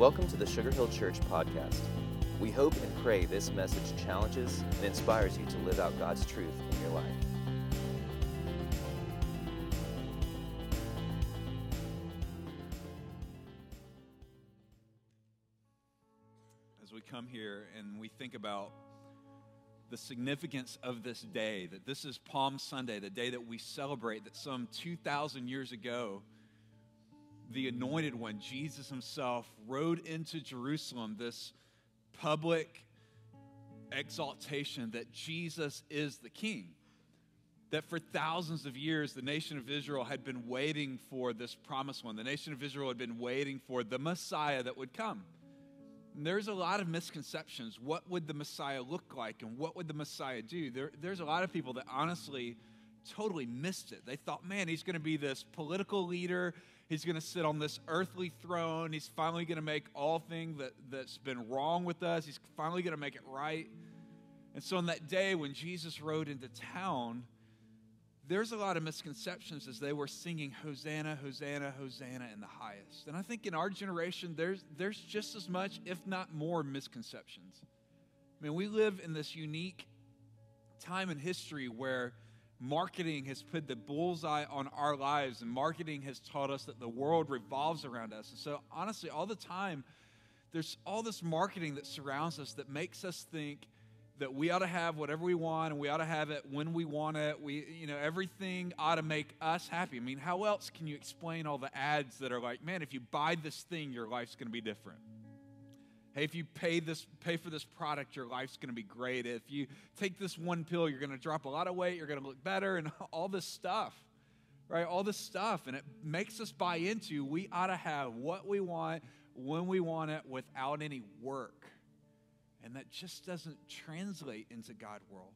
Welcome to the Sugar Hill Church podcast. We hope and pray this message challenges and inspires you to live out God's truth in your life. As we come here and we think about the significance of this day, that this is Palm Sunday, the day that we celebrate that some 2,000 years ago, the anointed one, Jesus himself, rode into Jerusalem, this public exaltation that Jesus is the king. That for thousands of years, the nation of Israel had been waiting for this promised one. The nation of Israel had been waiting for the Messiah that would come. And there's a lot of misconceptions. What would the Messiah look like and what would the Messiah do? There, there's a lot of people that honestly totally missed it. They thought, man, he's going to be this political leader. He's going to sit on this earthly throne. He's finally going to make all things that, that's been wrong with us. He's finally going to make it right. And so on that day when Jesus rode into town, there's a lot of misconceptions as they were singing Hosanna, Hosanna, Hosanna in the highest. And I think in our generation, there's, there's just as much, if not more, misconceptions. I mean, we live in this unique time in history where marketing has put the bullseye on our lives, and marketing has taught us that the world revolves around us. And so, honestly, all the time, there's all this marketing that surrounds us that makes us think that we ought to have whatever we want and we ought to have it when we want it. We, you know, everything ought to make us happy. I mean, how else can you explain all the ads that are like, man, if you buy this thing, your life's going to be different? Hey, if you pay this, pay for this product, your life's going to be great. If you take this one pill, you're going to drop a lot of weight. You're going to look better, and all this stuff, right? All this stuff, and it makes us buy into we ought to have what we want when we want it without any work, and that just doesn't translate into God world.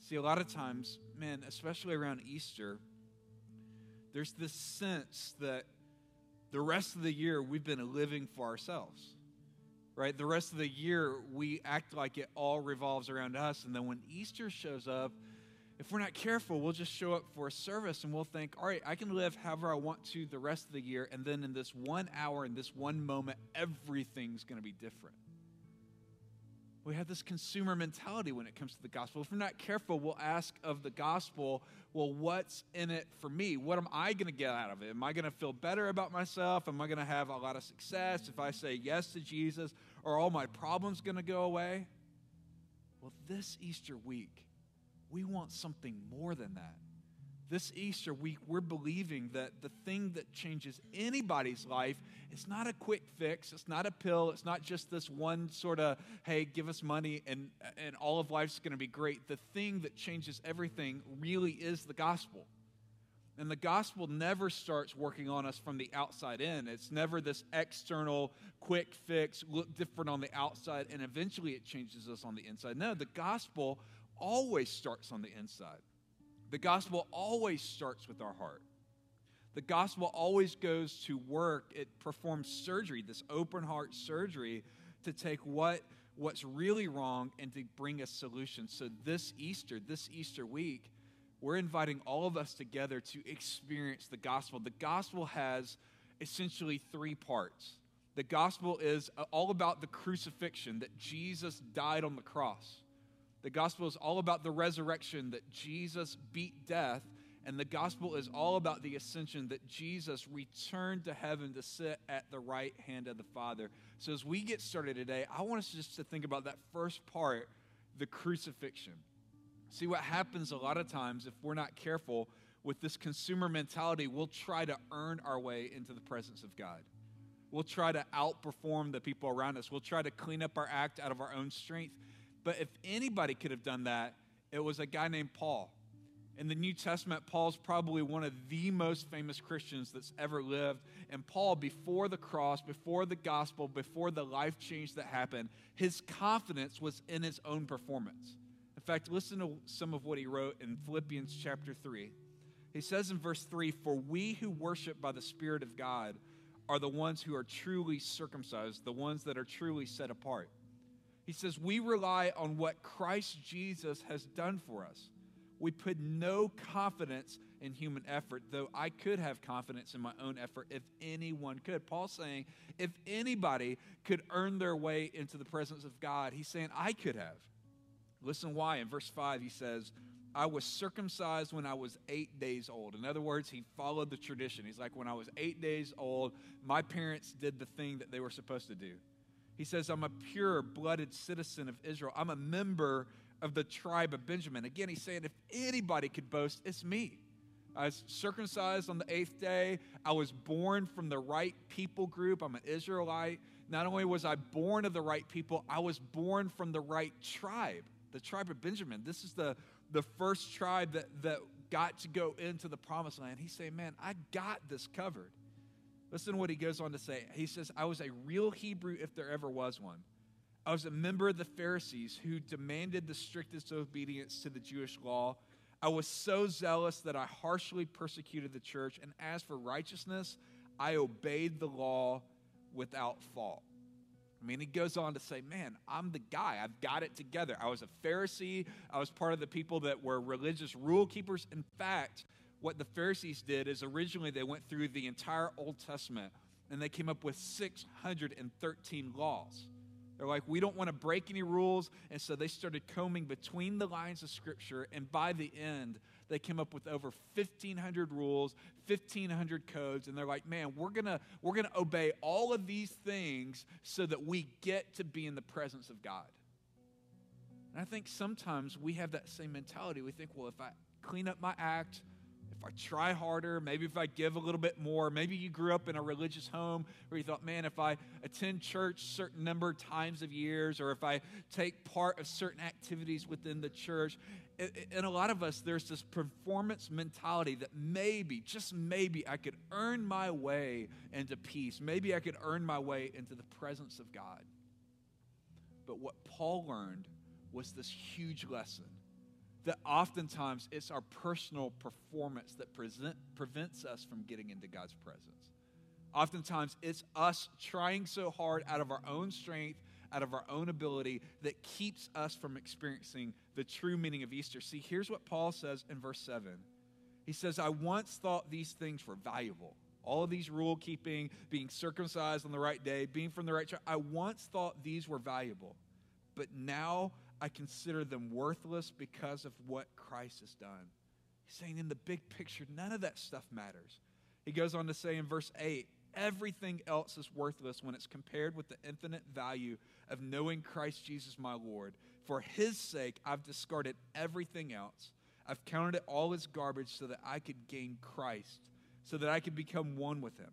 See, a lot of times, man, especially around Easter, there's this sense that the rest of the year we've been living for ourselves right? The rest of the year, we act like it all revolves around us. And then when Easter shows up, if we're not careful, we'll just show up for a service and we'll think, all right, I can live however I want to the rest of the year. And then in this one hour, in this one moment, everything's going to be different. We have this consumer mentality when it comes to the gospel. If we're not careful, we'll ask of the gospel, well, what's in it for me? What am I going to get out of it? Am I going to feel better about myself? Am I going to have a lot of success if I say yes to Jesus? Are all my problems going to go away? Well, this Easter week, we want something more than that. This Easter week, we're believing that the thing that changes anybody's life is not a quick fix. It's not a pill. It's not just this one sort of, hey, give us money and, and all of life's going to be great. The thing that changes everything really is the gospel. And the gospel never starts working on us from the outside in. It's never this external quick fix, look different on the outside, and eventually it changes us on the inside. No, the gospel always starts on the inside. The gospel always starts with our heart. The gospel always goes to work. It performs surgery, this open heart surgery, to take what what's really wrong and to bring a solution. So this Easter, this Easter week, we're inviting all of us together to experience the gospel. The gospel has essentially three parts. The gospel is all about the crucifixion, that Jesus died on the cross. The gospel is all about the resurrection, that Jesus beat death. And the gospel is all about the ascension, that Jesus returned to heaven to sit at the right hand of the Father. So as we get started today, I want us just to think about that first part, the crucifixion. See, what happens a lot of times, if we're not careful with this consumer mentality, we'll try to earn our way into the presence of God. We'll try to outperform the people around us. We'll try to clean up our act out of our own strength. But if anybody could have done that, it was a guy named Paul. In the New Testament, Paul's probably one of the most famous Christians that's ever lived. And Paul, before the cross, before the gospel, before the life change that happened, his confidence was in his own performance. In fact, listen to some of what he wrote in Philippians chapter 3. He says in verse 3 For we who worship by the Spirit of God are the ones who are truly circumcised, the ones that are truly set apart. He says, We rely on what Christ Jesus has done for us. We put no confidence in human effort, though I could have confidence in my own effort if anyone could. Paul's saying, if anybody could earn their way into the presence of God, he's saying, I could have. Listen why. In verse 5, he says, I was circumcised when I was eight days old. In other words, he followed the tradition. He's like, when I was eight days old, my parents did the thing that they were supposed to do. He says, I'm a pure blooded citizen of Israel. I'm a member of the tribe of Benjamin. Again, he's saying, if anybody could boast, it's me. I was circumcised on the eighth day. I was born from the right people group. I'm an Israelite. Not only was I born of the right people, I was born from the right tribe, the tribe of Benjamin. This is the the first tribe that, that got to go into the promised land. He's saying, Man, I got this covered. Listen to what he goes on to say. He says, I was a real Hebrew if there ever was one. I was a member of the Pharisees who demanded the strictest obedience to the Jewish law. I was so zealous that I harshly persecuted the church. And as for righteousness, I obeyed the law without fault. I mean, he goes on to say, Man, I'm the guy. I've got it together. I was a Pharisee. I was part of the people that were religious rule keepers. In fact, what the Pharisees did is originally they went through the entire Old Testament and they came up with 613 laws. They're like, we don't want to break any rules. And so they started combing between the lines of Scripture. And by the end, they came up with over 1,500 rules, 1,500 codes. And they're like, man, we're going to we're to obey all of these things so that we get to be in the presence of God. And I think sometimes we have that same mentality. We think, well, if I clean up my act, I try harder, maybe if I give a little bit more, maybe you grew up in a religious home where you thought, man, if I attend church certain number of times of years, or if I take part of certain activities within the church, in a lot of us, there's this performance mentality that maybe, just maybe, I could earn my way into peace. Maybe I could earn my way into the presence of God. But what Paul learned was this huge lesson that oftentimes it's our personal performance that present, prevents us from getting into God's presence. Oftentimes it's us trying so hard out of our own strength, out of our own ability, that keeps us from experiencing the true meaning of Easter. See, here's what Paul says in verse 7. He says, I once thought these things were valuable. All of these rule keeping, being circumcised on the right day, being from the right tribe, I once thought these were valuable. But now I consider them worthless because of what Christ has done. He's saying in the big picture, none of that stuff matters. He goes on to say in verse 8, everything else is worthless when it's compared with the infinite value of knowing Christ Jesus my Lord. For his sake, I've discarded everything else. I've counted it all as garbage so that I could gain Christ, so that I could become one with him.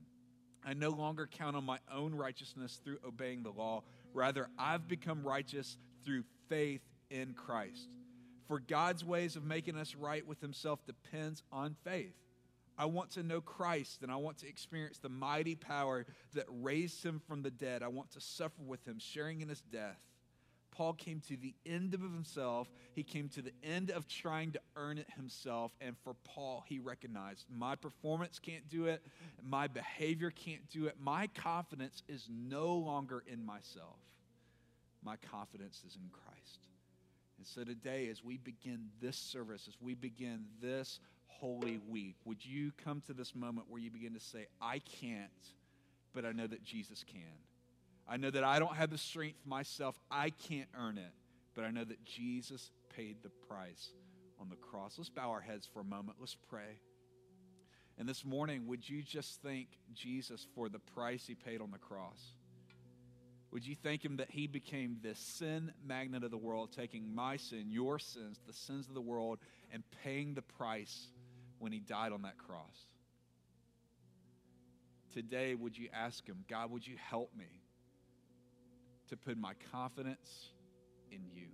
I no longer count on my own righteousness through obeying the law. Rather, I've become righteous through faith in Christ. For God's ways of making us right with Himself depends on faith. I want to know Christ and I want to experience the mighty power that raised Him from the dead. I want to suffer with Him, sharing in His death. Paul came to the end of himself. He came to the end of trying to earn it himself. And for Paul, he recognized my performance can't do it, my behavior can't do it. My confidence is no longer in myself. My confidence is in Christ. And so today, as we begin this service, as we begin this Holy Week, would you come to this moment where you begin to say, I can't, but I know that Jesus can. I know that I don't have the strength myself, I can't earn it, but I know that Jesus paid the price on the cross. Let's bow our heads for a moment. Let's pray. And this morning, would you just thank Jesus for the price he paid on the cross? Would you thank him that he became the sin magnet of the world, taking my sin, your sins, the sins of the world, and paying the price when he died on that cross? Today, would you ask him, God, would you help me to put my confidence in you?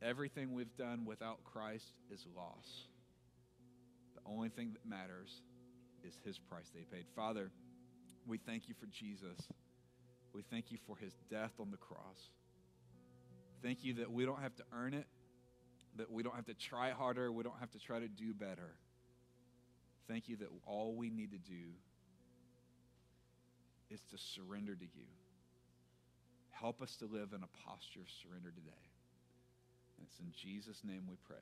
Everything we've done without Christ is loss. The only thing that matters is his price they paid. Father, we thank you for Jesus. We thank you for his death on the cross. Thank you that we don't have to earn it, that we don't have to try harder, we don't have to try to do better. Thank you that all we need to do is to surrender to you. Help us to live in a posture of surrender today. And it's in Jesus' name we pray.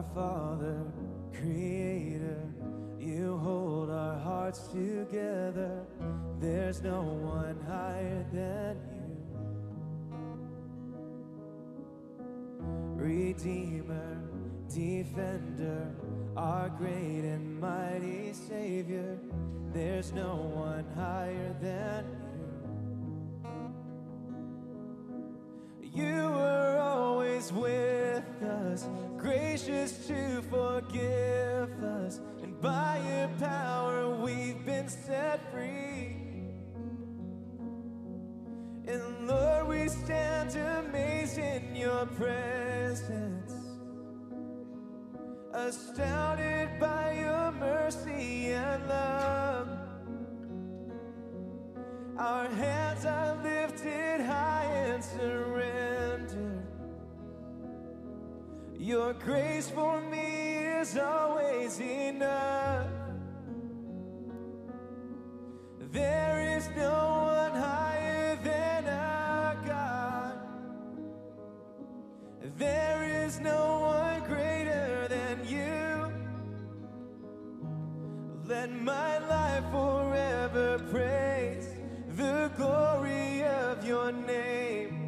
Our Father, Creator, you hold our hearts together. There's no one higher than you. Redeemer, Defender, our great and mighty Savior. There's no one higher than you. You were always with us, gracious to forgive us, and by your power we've been set free. And Lord, we stand amazed in your presence, astounded by your mercy and love. Our hands are lifted high in surrender. Your grace for me is always enough. There is no one higher than our God. There is no one greater than you. Let my life forever praise the glory of your name.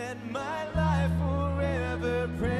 Let my life forever praise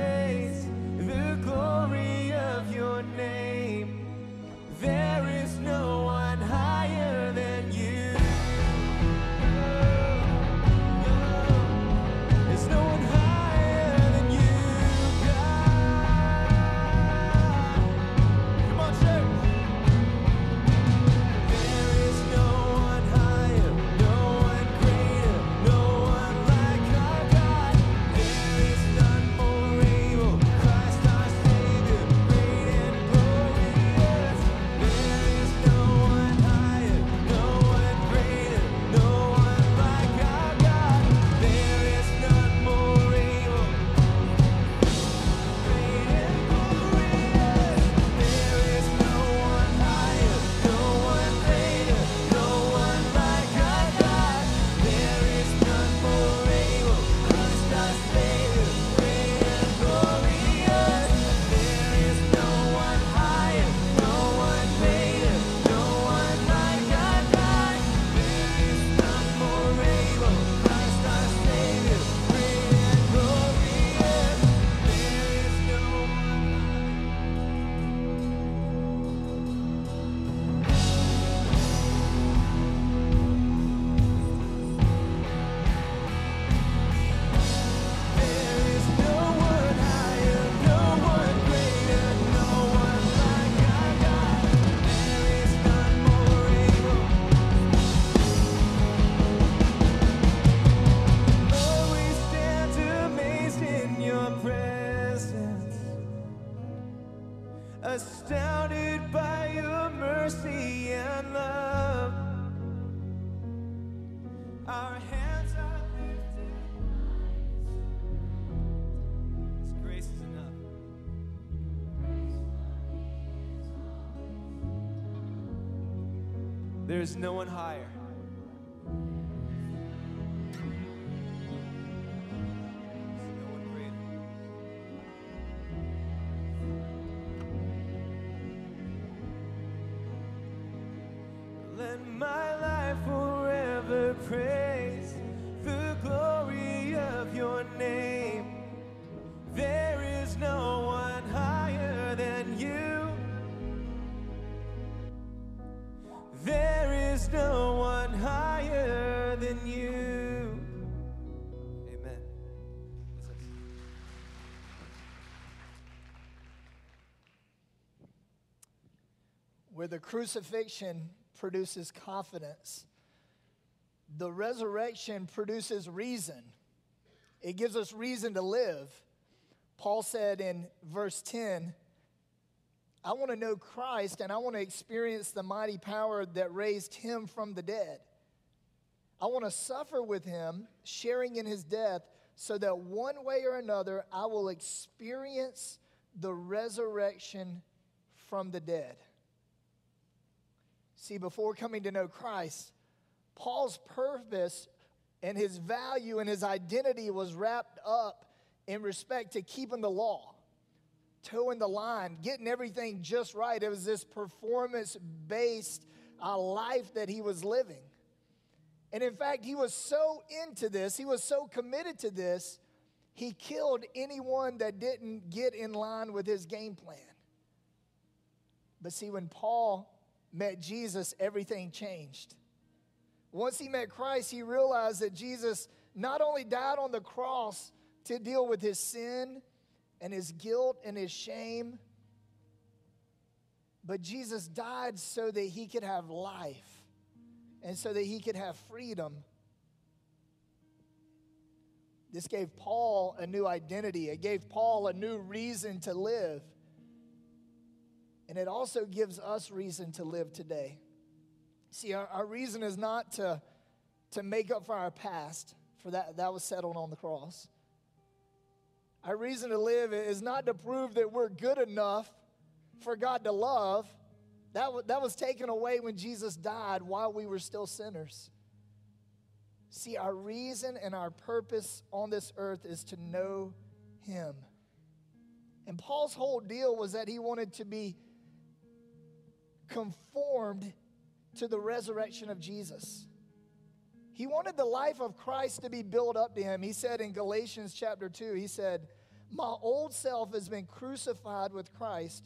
There is no one higher. The crucifixion produces confidence, the resurrection produces reason. It gives us reason to live. Paul said in verse 10, I want to know Christ and I want to experience the mighty power that raised him from the dead. I want to suffer with him, sharing in his death, so that one way or another I will experience the resurrection from the dead. See, before coming to know Christ, Paul's purpose and his value and his identity was wrapped up in respect to keeping the law, toeing the line, getting everything just right. It was this performance based uh, life that he was living. And in fact, he was so into this, he was so committed to this, he killed anyone that didn't get in line with his game plan. But see, when Paul met Jesus, everything changed. Once he met Christ, he realized that Jesus not only died on the cross to deal with his sin and his guilt and his shame, but Jesus died so that he could have life and so that he could have freedom. This gave Paul a new identity, it gave Paul a new reason to live. And it also gives us reason to live today. See, our, our reason is not to, to make up for our past, for that, that was settled on the cross. Our reason to live is not to prove that we're good enough for God to love. That, w- that was taken away when Jesus died while we were still sinners. See, our reason and our purpose on this earth is to know Him. And Paul's whole deal was that he wanted to be conformed to the resurrection of Jesus. He wanted the life of Christ to be built up to him. He said in Galatians chapter 2, he said, My old self has been crucified with Christ,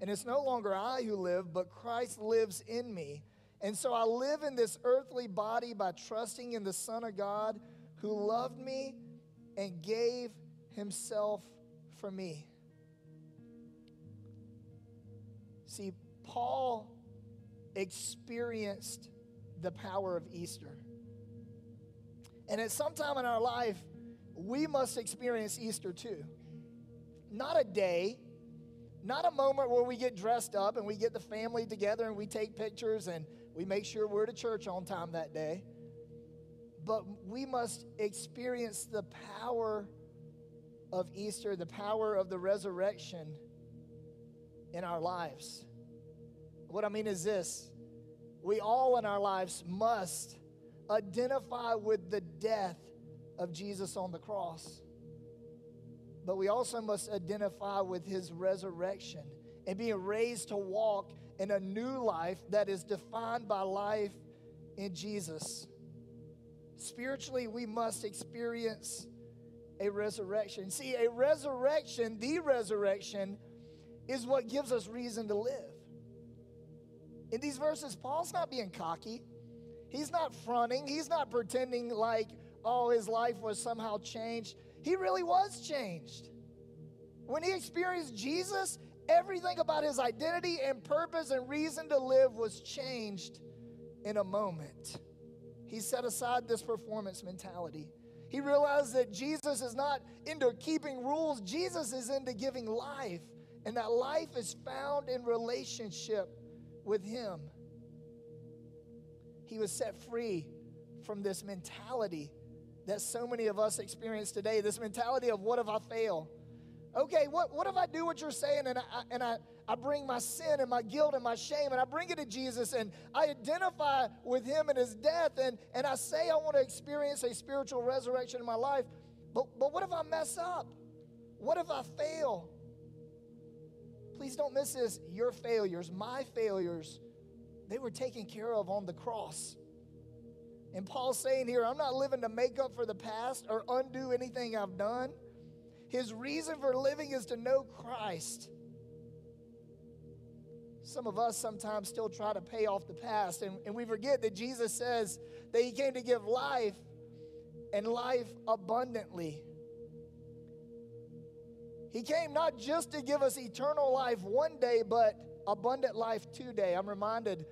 and it's no longer I who live, but Christ lives in me. And so I live in this earthly body by trusting in the Son of God who loved me and gave himself for me. See, Paul experienced the power of Easter. And at some time in our life, we must experience Easter too. Not a day, not a moment where we get dressed up and we get the family together and we take pictures and we make sure we're to church on time that day. But we must experience the power of Easter, the power of the resurrection in our lives. What I mean is this we all in our lives must identify with the death of Jesus on the cross. But we also must identify with his resurrection and being raised to walk in a new life that is defined by life in Jesus. Spiritually, we must experience a resurrection. See, a resurrection, the resurrection, is what gives us reason to live. In these verses, Paul's not being cocky. He's not fronting. He's not pretending like, oh, his life was somehow changed. He really was changed. When he experienced Jesus, everything about his identity and purpose and reason to live was changed in a moment. He set aside this performance mentality. He realized that Jesus is not into keeping rules, Jesus is into giving life. And that life is found in relationship with Him. He was set free from this mentality that so many of us experience today this mentality of what if I fail? Okay, what, what if I do what you're saying and, I, and I, I bring my sin and my guilt and my shame and I bring it to Jesus and I identify with him and his death and, and I say I want to experience a spiritual resurrection in my life, but, but what if I mess up? What if I fail? Please don't miss this. Your failures, my failures, they were taken care of on the cross. And Paul's saying here, I'm not living to make up for the past or undo anything I've done. His reason for living is to know Christ. Some of us sometimes still try to pay off the past, and, and we forget that Jesus says that He came to give life and life abundantly. He came not just to give us eternal life one day, but abundant life today. I'm reminded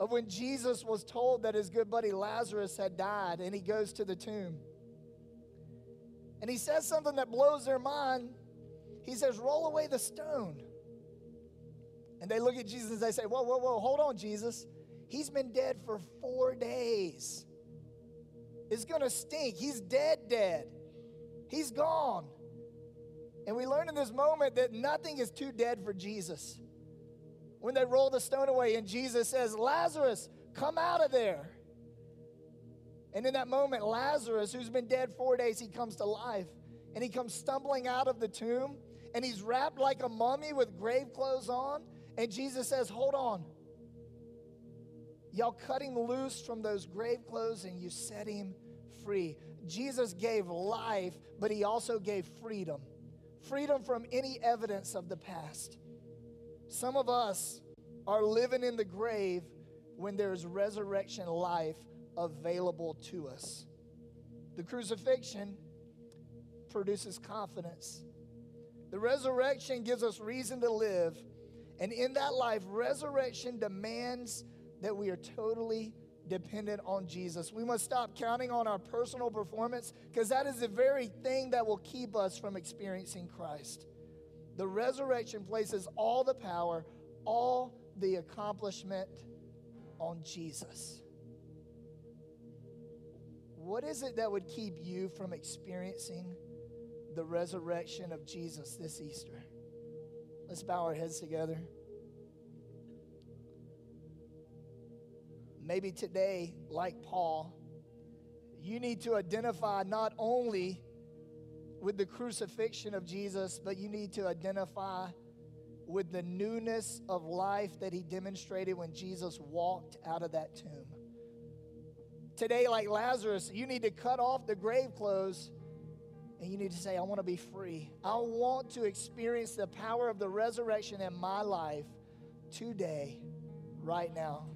of when Jesus was told that his good buddy Lazarus had died, and he goes to the tomb. And he says something that blows their mind. He says, Roll away the stone. And they look at Jesus and they say, Whoa, whoa, whoa, hold on, Jesus. He's been dead for four days. It's gonna stink. He's dead, dead. He's gone. And we learn in this moment that nothing is too dead for Jesus. When they roll the stone away, and Jesus says, Lazarus, come out of there. And in that moment, Lazarus, who's been dead four days, he comes to life. And he comes stumbling out of the tomb. And he's wrapped like a mummy with grave clothes on. And Jesus says, Hold on. Y'all cut him loose from those grave clothes and you set him free. Jesus gave life, but he also gave freedom freedom from any evidence of the past. Some of us are living in the grave when there's resurrection life available to us. The crucifixion produces confidence. The resurrection gives us reason to live. And in that life, resurrection demands that we are totally dependent on Jesus. We must stop counting on our personal performance because that is the very thing that will keep us from experiencing Christ. The resurrection places all the power, all the accomplishment on Jesus. What is it that would keep you from experiencing the resurrection of Jesus this Easter? Let's bow our heads together. Maybe today, like Paul, you need to identify not only with the crucifixion of Jesus, but you need to identify with the newness of life that he demonstrated when Jesus walked out of that tomb. Today, like Lazarus, you need to cut off the grave clothes and you need to say, I want to be free. I want to experience the power of the resurrection in my life today, right now.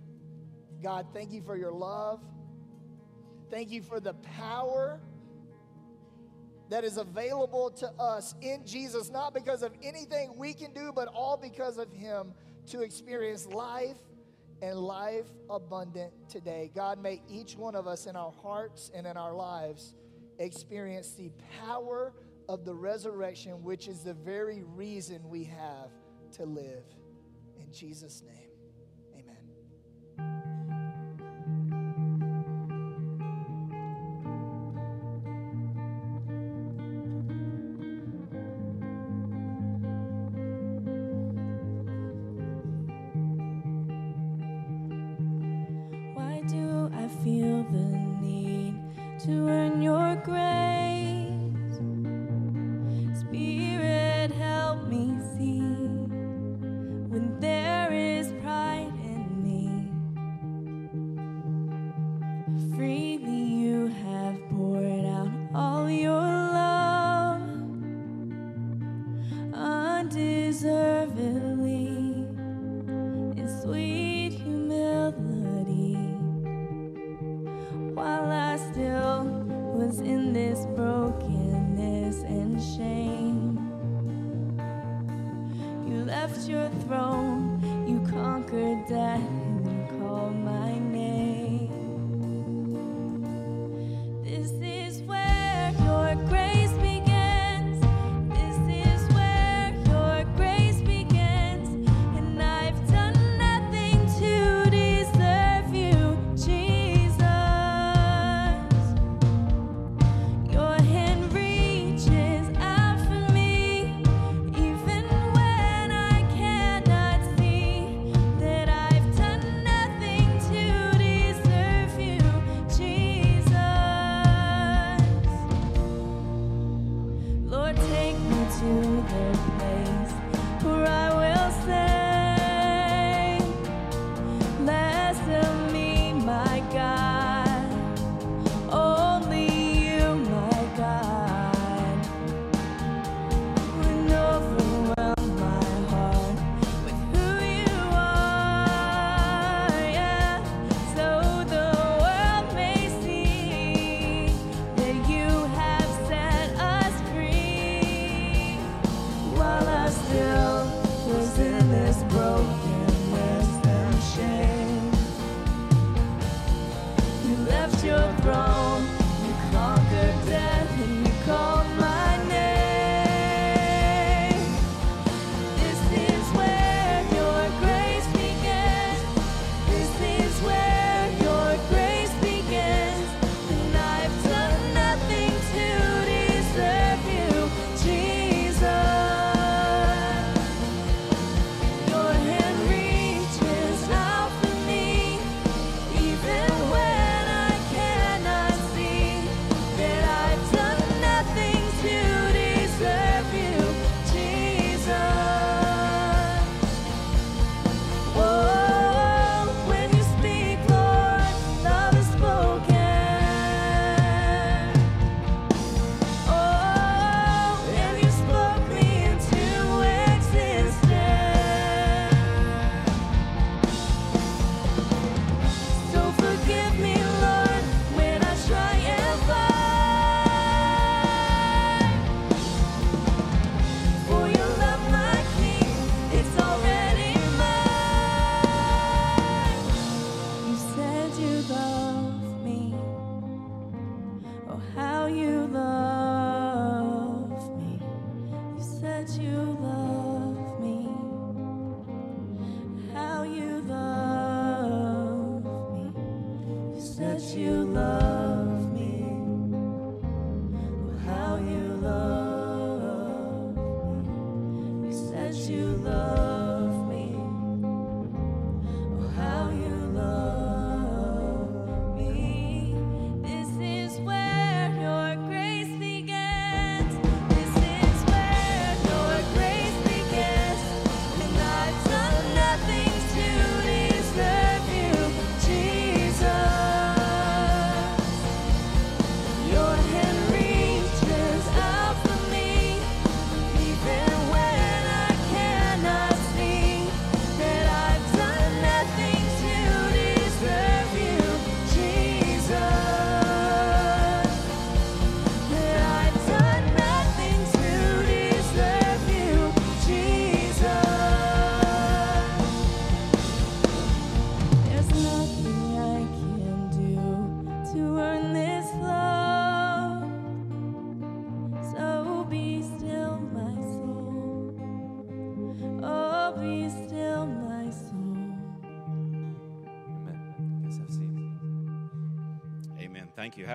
God, thank you for your love. Thank you for the power that is available to us in Jesus, not because of anything we can do, but all because of Him to experience life and life abundant today. God, may each one of us in our hearts and in our lives experience the power of the resurrection, which is the very reason we have to live. In Jesus' name. You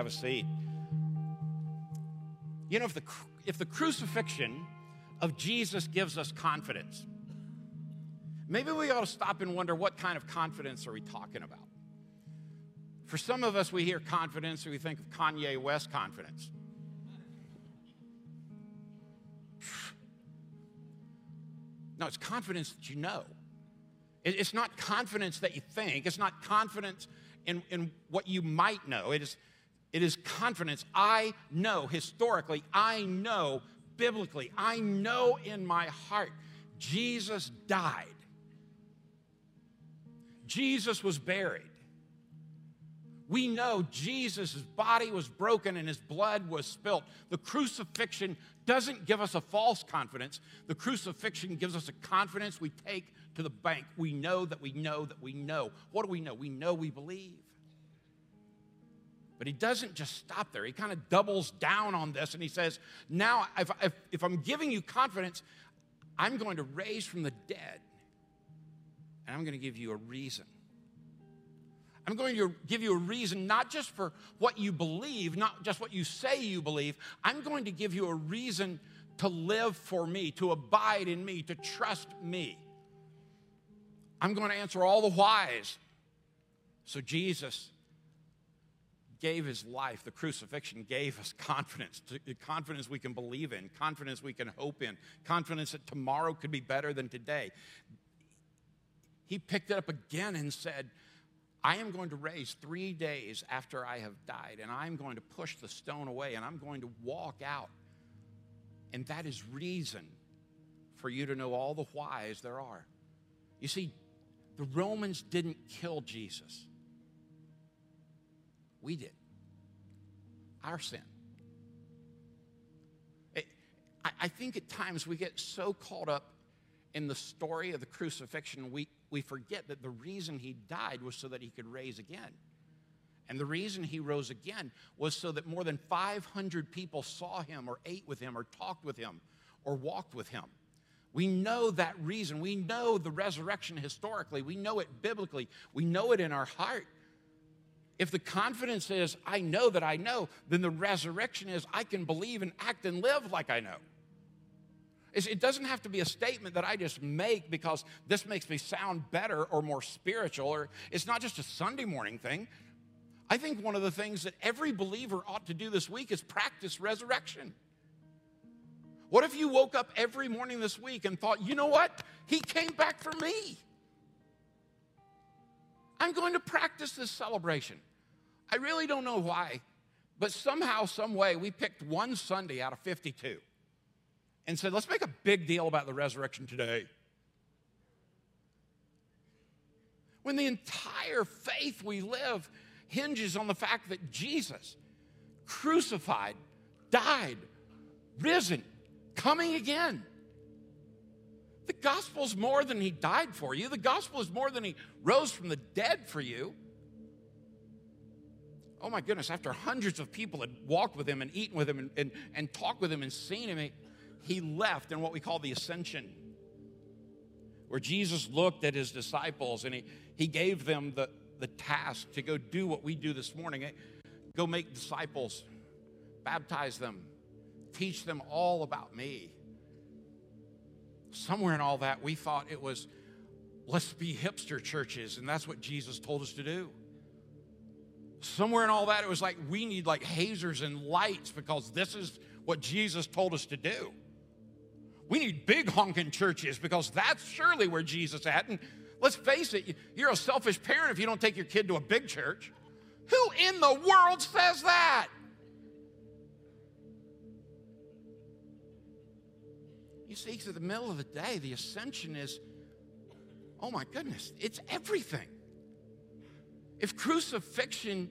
Have a seat. You know, if the, if the crucifixion of Jesus gives us confidence, maybe we ought to stop and wonder what kind of confidence are we talking about? For some of us, we hear confidence and we think of Kanye West confidence. No, it's confidence that you know. It's not confidence that you think. It's not confidence in, in what you might know. It is, it is confidence. I know historically, I know biblically, I know in my heart Jesus died. Jesus was buried. We know Jesus' body was broken and his blood was spilt. The crucifixion doesn't give us a false confidence. The crucifixion gives us a confidence we take to the bank. We know that we know that we know. What do we know? We know we believe. But he doesn't just stop there. He kind of doubles down on this and he says, Now, if, if, if I'm giving you confidence, I'm going to raise from the dead and I'm going to give you a reason. I'm going to give you a reason, not just for what you believe, not just what you say you believe. I'm going to give you a reason to live for me, to abide in me, to trust me. I'm going to answer all the whys. So Jesus gave his life, the crucifixion gave us confidence, confidence we can believe in, confidence we can hope in, confidence that tomorrow could be better than today. He picked it up again and said, I am going to raise three days after I have died, and I'm going to push the stone away, and I'm going to walk out. And that is reason for you to know all the whys there are. You see, the Romans didn't kill Jesus, we did. Our sin. It- I, I think at times we get so caught up in the story of the crucifixion, we, we forget that the reason he died was so that he could raise again. And the reason he rose again was so that more than 500 people saw him or ate with him or talked with him or walked with him. We know that reason. We know the resurrection historically. We know it biblically. We know it in our heart. If the confidence is, I know that I know, then the resurrection is, I can believe and act and live like I know. It doesn't have to be a statement that I just make because this makes me sound better or more spiritual, or it's not just a Sunday morning thing. I think one of the things that every believer ought to do this week is practice resurrection. What if you woke up every morning this week and thought, you know what? He came back for me. I'm going to practice this celebration. I really don't know why, but somehow, some way, we picked one Sunday out of 52 and said, let's make a big deal about the resurrection today. When the entire faith we live hinges on the fact that Jesus, crucified, died, risen, coming again. The gospel is more than he died for you. The gospel is more than he rose from the dead for you. Oh my goodness, after hundreds of people had walked with him and eaten with him and, and, and talked with him and seen him, he, he left in what we call the ascension, where Jesus looked at his disciples and he, he gave them the, the task to go do what we do this morning eh, go make disciples, baptize them, teach them all about me. Somewhere in all that, we thought it was let's be hipster churches, and that's what Jesus told us to do. Somewhere in all that, it was like we need like hazers and lights because this is what Jesus told us to do. We need big honking churches because that's surely where Jesus at. And let's face it, you're a selfish parent if you don't take your kid to a big church. Who in the world says that? You see, to the middle of the day, the ascension is, oh my goodness, it's everything. If crucifixion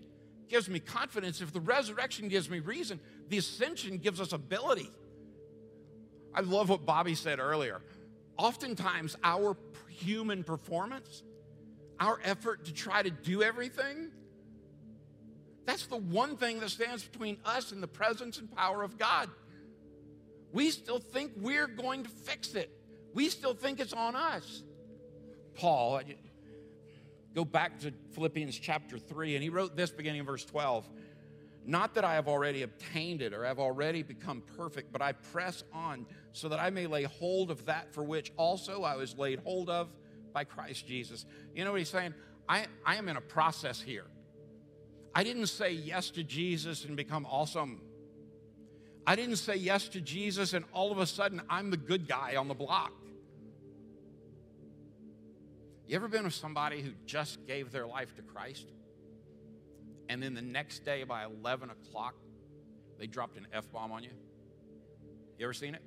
gives me confidence, if the resurrection gives me reason, the ascension gives us ability. I love what Bobby said earlier. Oftentimes, our human performance, our effort to try to do everything, that's the one thing that stands between us and the presence and power of God. We still think we're going to fix it. We still think it's on us. Paul, go back to Philippians chapter 3, and he wrote this beginning in verse 12. Not that I have already obtained it or have already become perfect, but I press on so that I may lay hold of that for which also I was laid hold of by Christ Jesus. You know what he's saying? I, I am in a process here. I didn't say yes to Jesus and become awesome. I didn't say yes to Jesus and all of a sudden I'm the good guy on the block. You ever been with somebody who just gave their life to Christ? And then the next day by 11 o'clock, they dropped an F bomb on you? You ever seen it?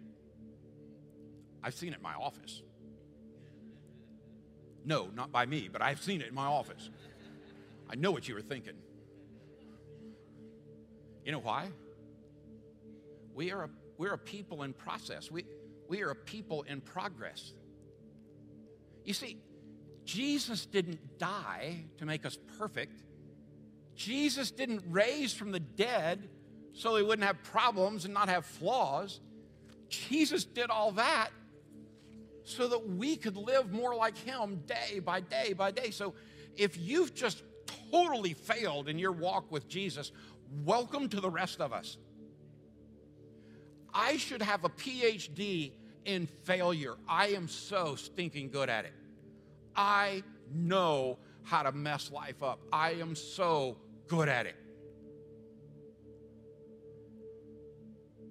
I've seen it in my office. No, not by me, but I've seen it in my office. I know what you were thinking. You know why? We are a, we're a people in process. We, we are a people in progress. You see, Jesus didn't die to make us perfect. Jesus didn't raise from the dead so he wouldn't have problems and not have flaws. Jesus did all that so that we could live more like him day by day by day. So if you've just totally failed in your walk with Jesus, welcome to the rest of us. I should have a PhD in failure. I am so stinking good at it. I know how to mess life up. I am so good at it.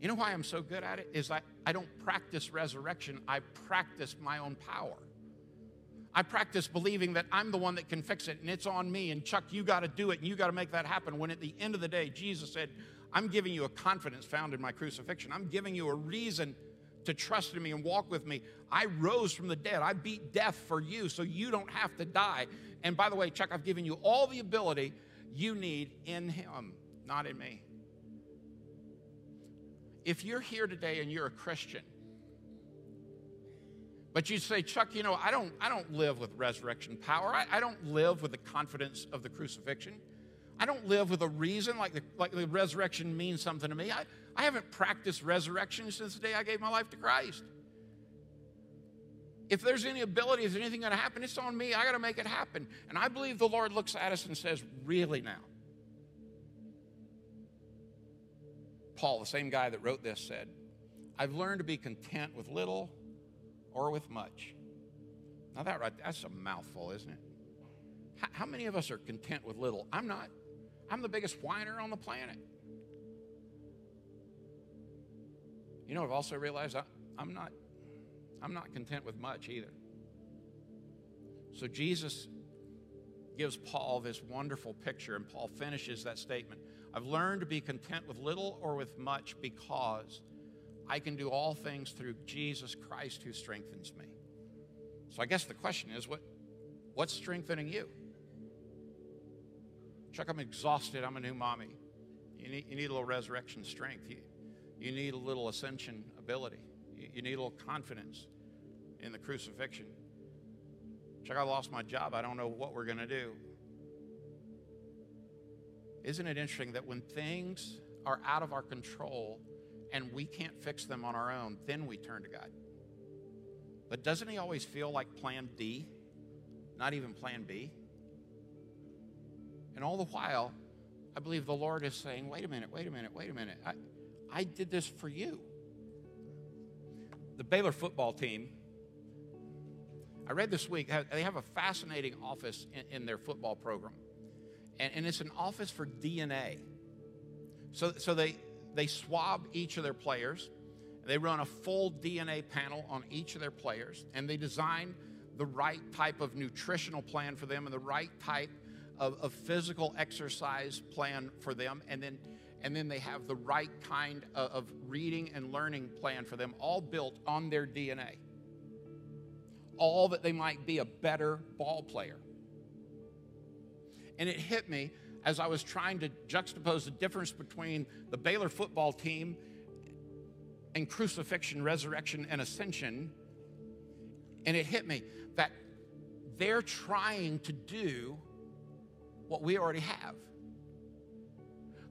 You know why I'm so good at it? Is I, I don't practice resurrection, I practice my own power. I practice believing that I'm the one that can fix it and it's on me. And Chuck, you got to do it and you got to make that happen. When at the end of the day, Jesus said, I'm giving you a confidence found in my crucifixion. I'm giving you a reason to trust in me and walk with me. I rose from the dead. I beat death for you so you don't have to die. And by the way, Chuck, I've given you all the ability you need in Him, not in me. If you're here today and you're a Christian, but you say, Chuck, you know, I don't, I don't live with resurrection power. I, I don't live with the confidence of the crucifixion. I don't live with a reason like the, like the resurrection means something to me. I, I haven't practiced resurrection since the day I gave my life to Christ. If there's any ability, if there's anything going to happen, it's on me. I got to make it happen. And I believe the Lord looks at us and says, Really now? Paul, the same guy that wrote this, said, I've learned to be content with little or with much. Now, that right, that's a mouthful, isn't it? How, how many of us are content with little? I'm not. I'm the biggest whiner on the planet. You know, I've also realized I, I'm not I'm not content with much either. So Jesus gives Paul this wonderful picture, and Paul finishes that statement. I've learned to be content with little or with much because I can do all things through Jesus Christ who strengthens me. So I guess the question is what, what's strengthening you? Chuck, I'm exhausted. I'm a new mommy. You need, you need a little resurrection strength. You, you need a little ascension ability. You, you need a little confidence in the crucifixion. Chuck, I lost my job. I don't know what we're going to do. Isn't it interesting that when things are out of our control and we can't fix them on our own, then we turn to God? But doesn't He always feel like plan D, not even plan B? And all the while, I believe the Lord is saying, wait a minute, wait a minute, wait a minute. I, I did this for you. The Baylor football team, I read this week, they have a fascinating office in, in their football program. And, and, it's an office for DNA. So, so they, they swab each of their players. They run a full DNA panel on each of their players, and they design the right type of nutritional plan for them and the right type of, of physical exercise plan for them. And then, and then they have the right kind of reading and learning plan for them, all built on their DNA. All that they might be a better ball player. And it hit me as I was trying to juxtapose the difference between the Baylor football team and crucifixion, resurrection, and ascension. And it hit me that they're trying to do what we already have.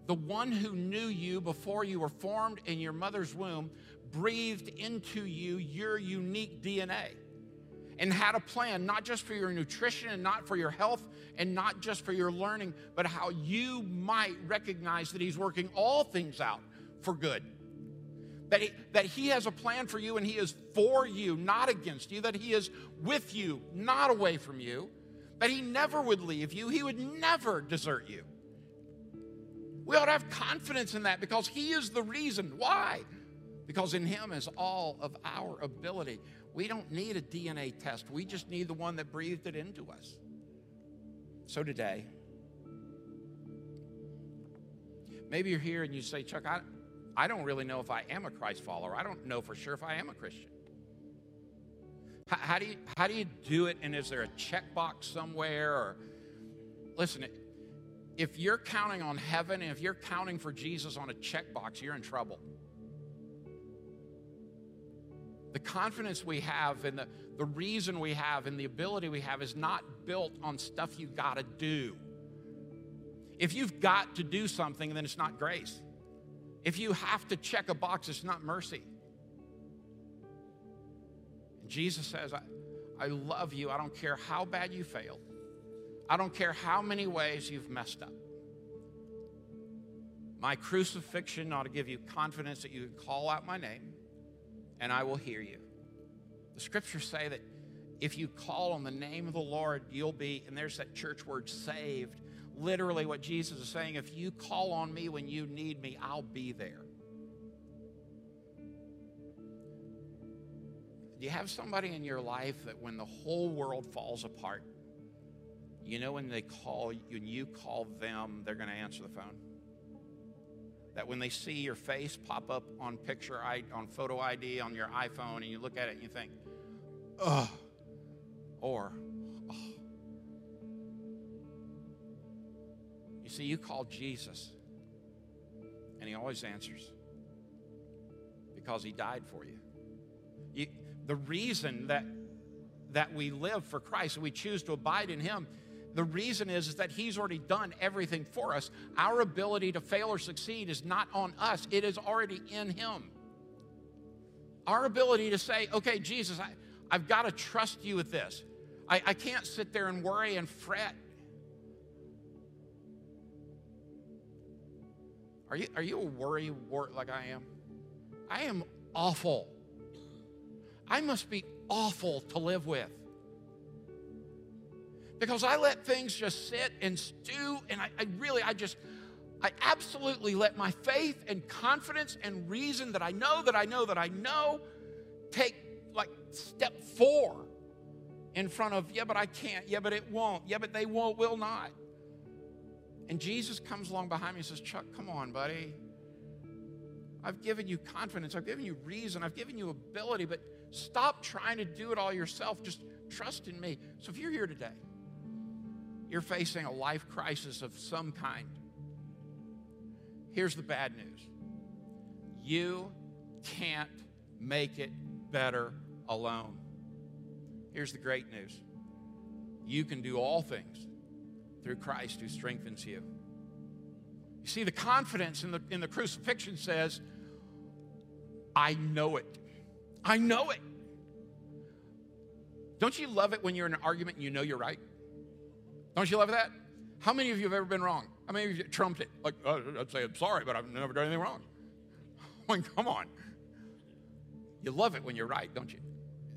The one who knew you before you were formed in your mother's womb breathed into you your unique DNA and had a plan, not just for your nutrition and not for your health and not just for your learning, but how you might recognize that He's working all things out for good. That he, that he has a plan for you and He is for you, not against you, that He is with you, not away from you, that He never would leave you, He would never desert you. We ought to have confidence in that because He is the reason. Why? Because in Him is all of our ability. We don't need a DNA test. We just need the one that breathed it into us. So today, maybe you're here and you say, Chuck, I, I don't really know if I am a Christ follower. I don't know for sure if I am a Christian. How, how do you how do you do it? And is there a checkbox somewhere? Or listen, if you're counting on heaven and if you're counting for Jesus on a checkbox, you're in trouble the confidence we have and the, the reason we have and the ability we have is not built on stuff you got to do. If you've got to do something, then it's not grace. If you have to check a box, it's not mercy. Jesus says, I, I love you. I don't care how bad you failed. I don't care how many ways you've messed up. My crucifixion ought to give you confidence that you can call out my name and I will hear you. The scriptures say that if you call on the name of the Lord, you'll be, and there's that church word saved. Literally, what Jesus is saying if you call on me when you need me, I'll be there. Do you have somebody in your life that when the whole world falls apart, you know when they call, when you call them, they're going to answer the phone? that when they see your face pop up on picture on photo ID on your iPhone and you look at it and you think, ugh, or, oh. You see, you call Jesus and he always answers because he died for you. you the reason that that we live for Christ we choose to abide in him The reason is, is that He's already done everything for us. Our ability to fail or succeed is not on us, it is already in Him. Our ability to say, okay, Jesus, I, I've got to trust you with this. I, I can't sit there and worry and fret. Are you, are you a worry wart like I am? I am awful. I must be awful to live with. Because I let things just sit and stew, and I, I really, I just, I absolutely let my faith and confidence and reason that I know that I know that I know take like step four in front of, yeah, but I can't, yeah, but it won't, yeah, but they won't, will not. And Jesus comes along behind me and says, Chuck, come on, buddy. I've given you confidence, I've given you reason, I've given you ability, but stop trying to do it all yourself. Just trust in me. So if you're here today, you're facing a life crisis of some kind. Here's the bad news you can't make it better alone. Here's the great news you can do all things through Christ who strengthens you. You see, the confidence in the, in the crucifixion says, I know it. I know it. Don't you love it when you're in an argument and you know you're right? Don't you love that? How many of you have ever been wrong? How many of you trumped it? Like, oh, I'd say I'm sorry, but I've never done anything wrong. I mean, come on. You love it when you're right, don't you?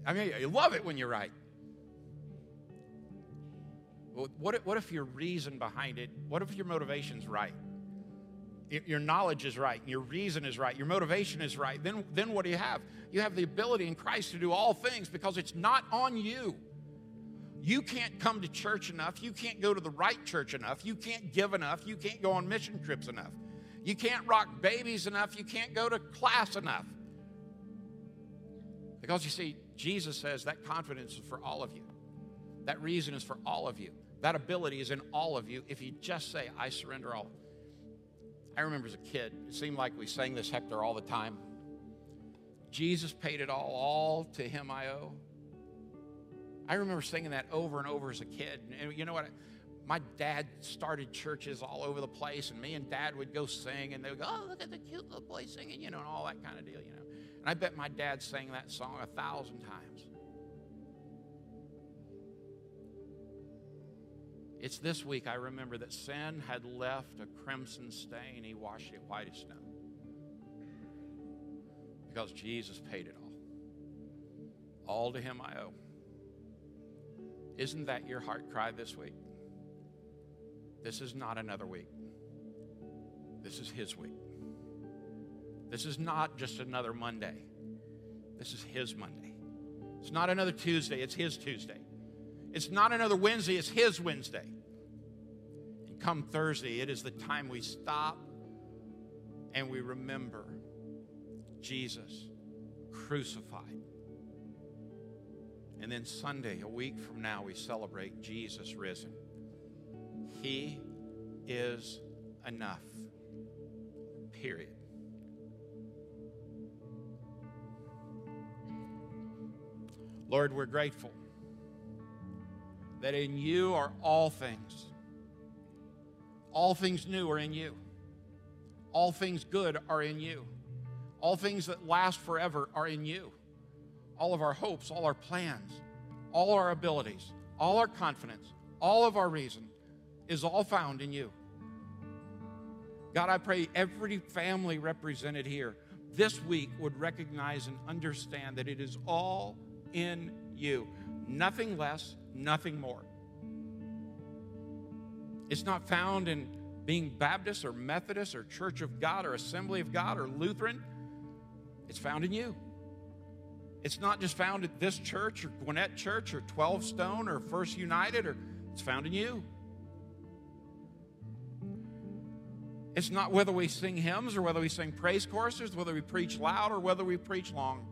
I mean, you love it when you're right. What, if, what if your reason behind it, what if your motivation's right? Your knowledge is right, your reason is right, your motivation is right. Then, then what do you have? You have the ability in Christ to do all things because it's not on you. You can't come to church enough. You can't go to the right church enough. You can't give enough. You can't go on mission trips enough. You can't rock babies enough. You can't go to class enough. Because you see, Jesus says that confidence is for all of you. That reason is for all of you. That ability is in all of you if you just say, I surrender all. I remember as a kid, it seemed like we sang this Hector all the time. Jesus paid it all, all to him I owe. I remember singing that over and over as a kid. And you know what? My dad started churches all over the place, and me and dad would go sing, and they would go, Oh, look at the cute little boy singing, you know, and all that kind of deal, you know. And I bet my dad sang that song a thousand times. It's this week I remember that sin had left a crimson stain. He washed it white as snow. Because Jesus paid it all. All to Him I owe. Isn't that your heart cry this week? This is not another week. This is His week. This is not just another Monday. This is His Monday. It's not another Tuesday, it's His Tuesday. It's not another Wednesday, it's His Wednesday. And come Thursday, it is the time we stop and we remember Jesus crucified. And then Sunday, a week from now, we celebrate Jesus risen. He is enough. Period. Lord, we're grateful that in you are all things. All things new are in you. All things good are in you. All things that last forever are in you. All of our hopes, all our plans, all our abilities, all our confidence, all of our reason is all found in you. God, I pray every family represented here this week would recognize and understand that it is all in you. Nothing less, nothing more. It's not found in being Baptist or Methodist or Church of God or Assembly of God or Lutheran. It's found in you. It's not just found at this church or Gwinnett Church or 12 Stone or First United or it's found in you. It's not whether we sing hymns or whether we sing praise choruses, whether we preach loud or whether we preach long.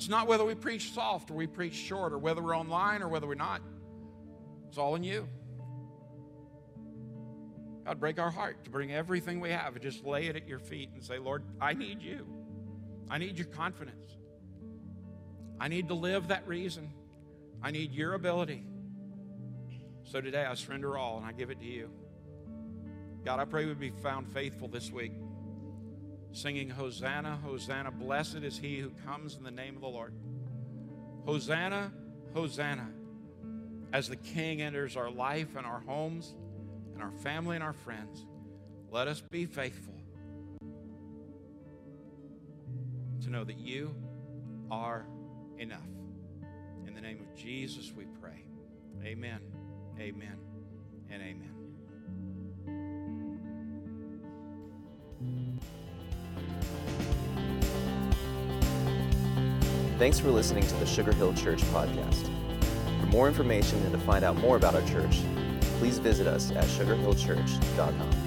It's not whether we preach soft or we preach short or whether we're online or whether we're not. It's all in you. God, break our heart to bring everything we have and just lay it at your feet and say, Lord, I need you. I need your confidence. I need to live that reason. I need your ability. So today I surrender all and I give it to you. God, I pray we'd be found faithful this week, singing Hosanna, Hosanna. Blessed is he who comes in the name of the Lord. Hosanna, Hosanna. As the King enters our life and our homes and our family and our friends, let us be faithful to know that you are enough. In the name of Jesus, we pray. Amen, amen, and amen. Thanks for listening to the Sugar Hill Church podcast. For more information and to find out more about our church, please visit us at sugarhillchurch.com.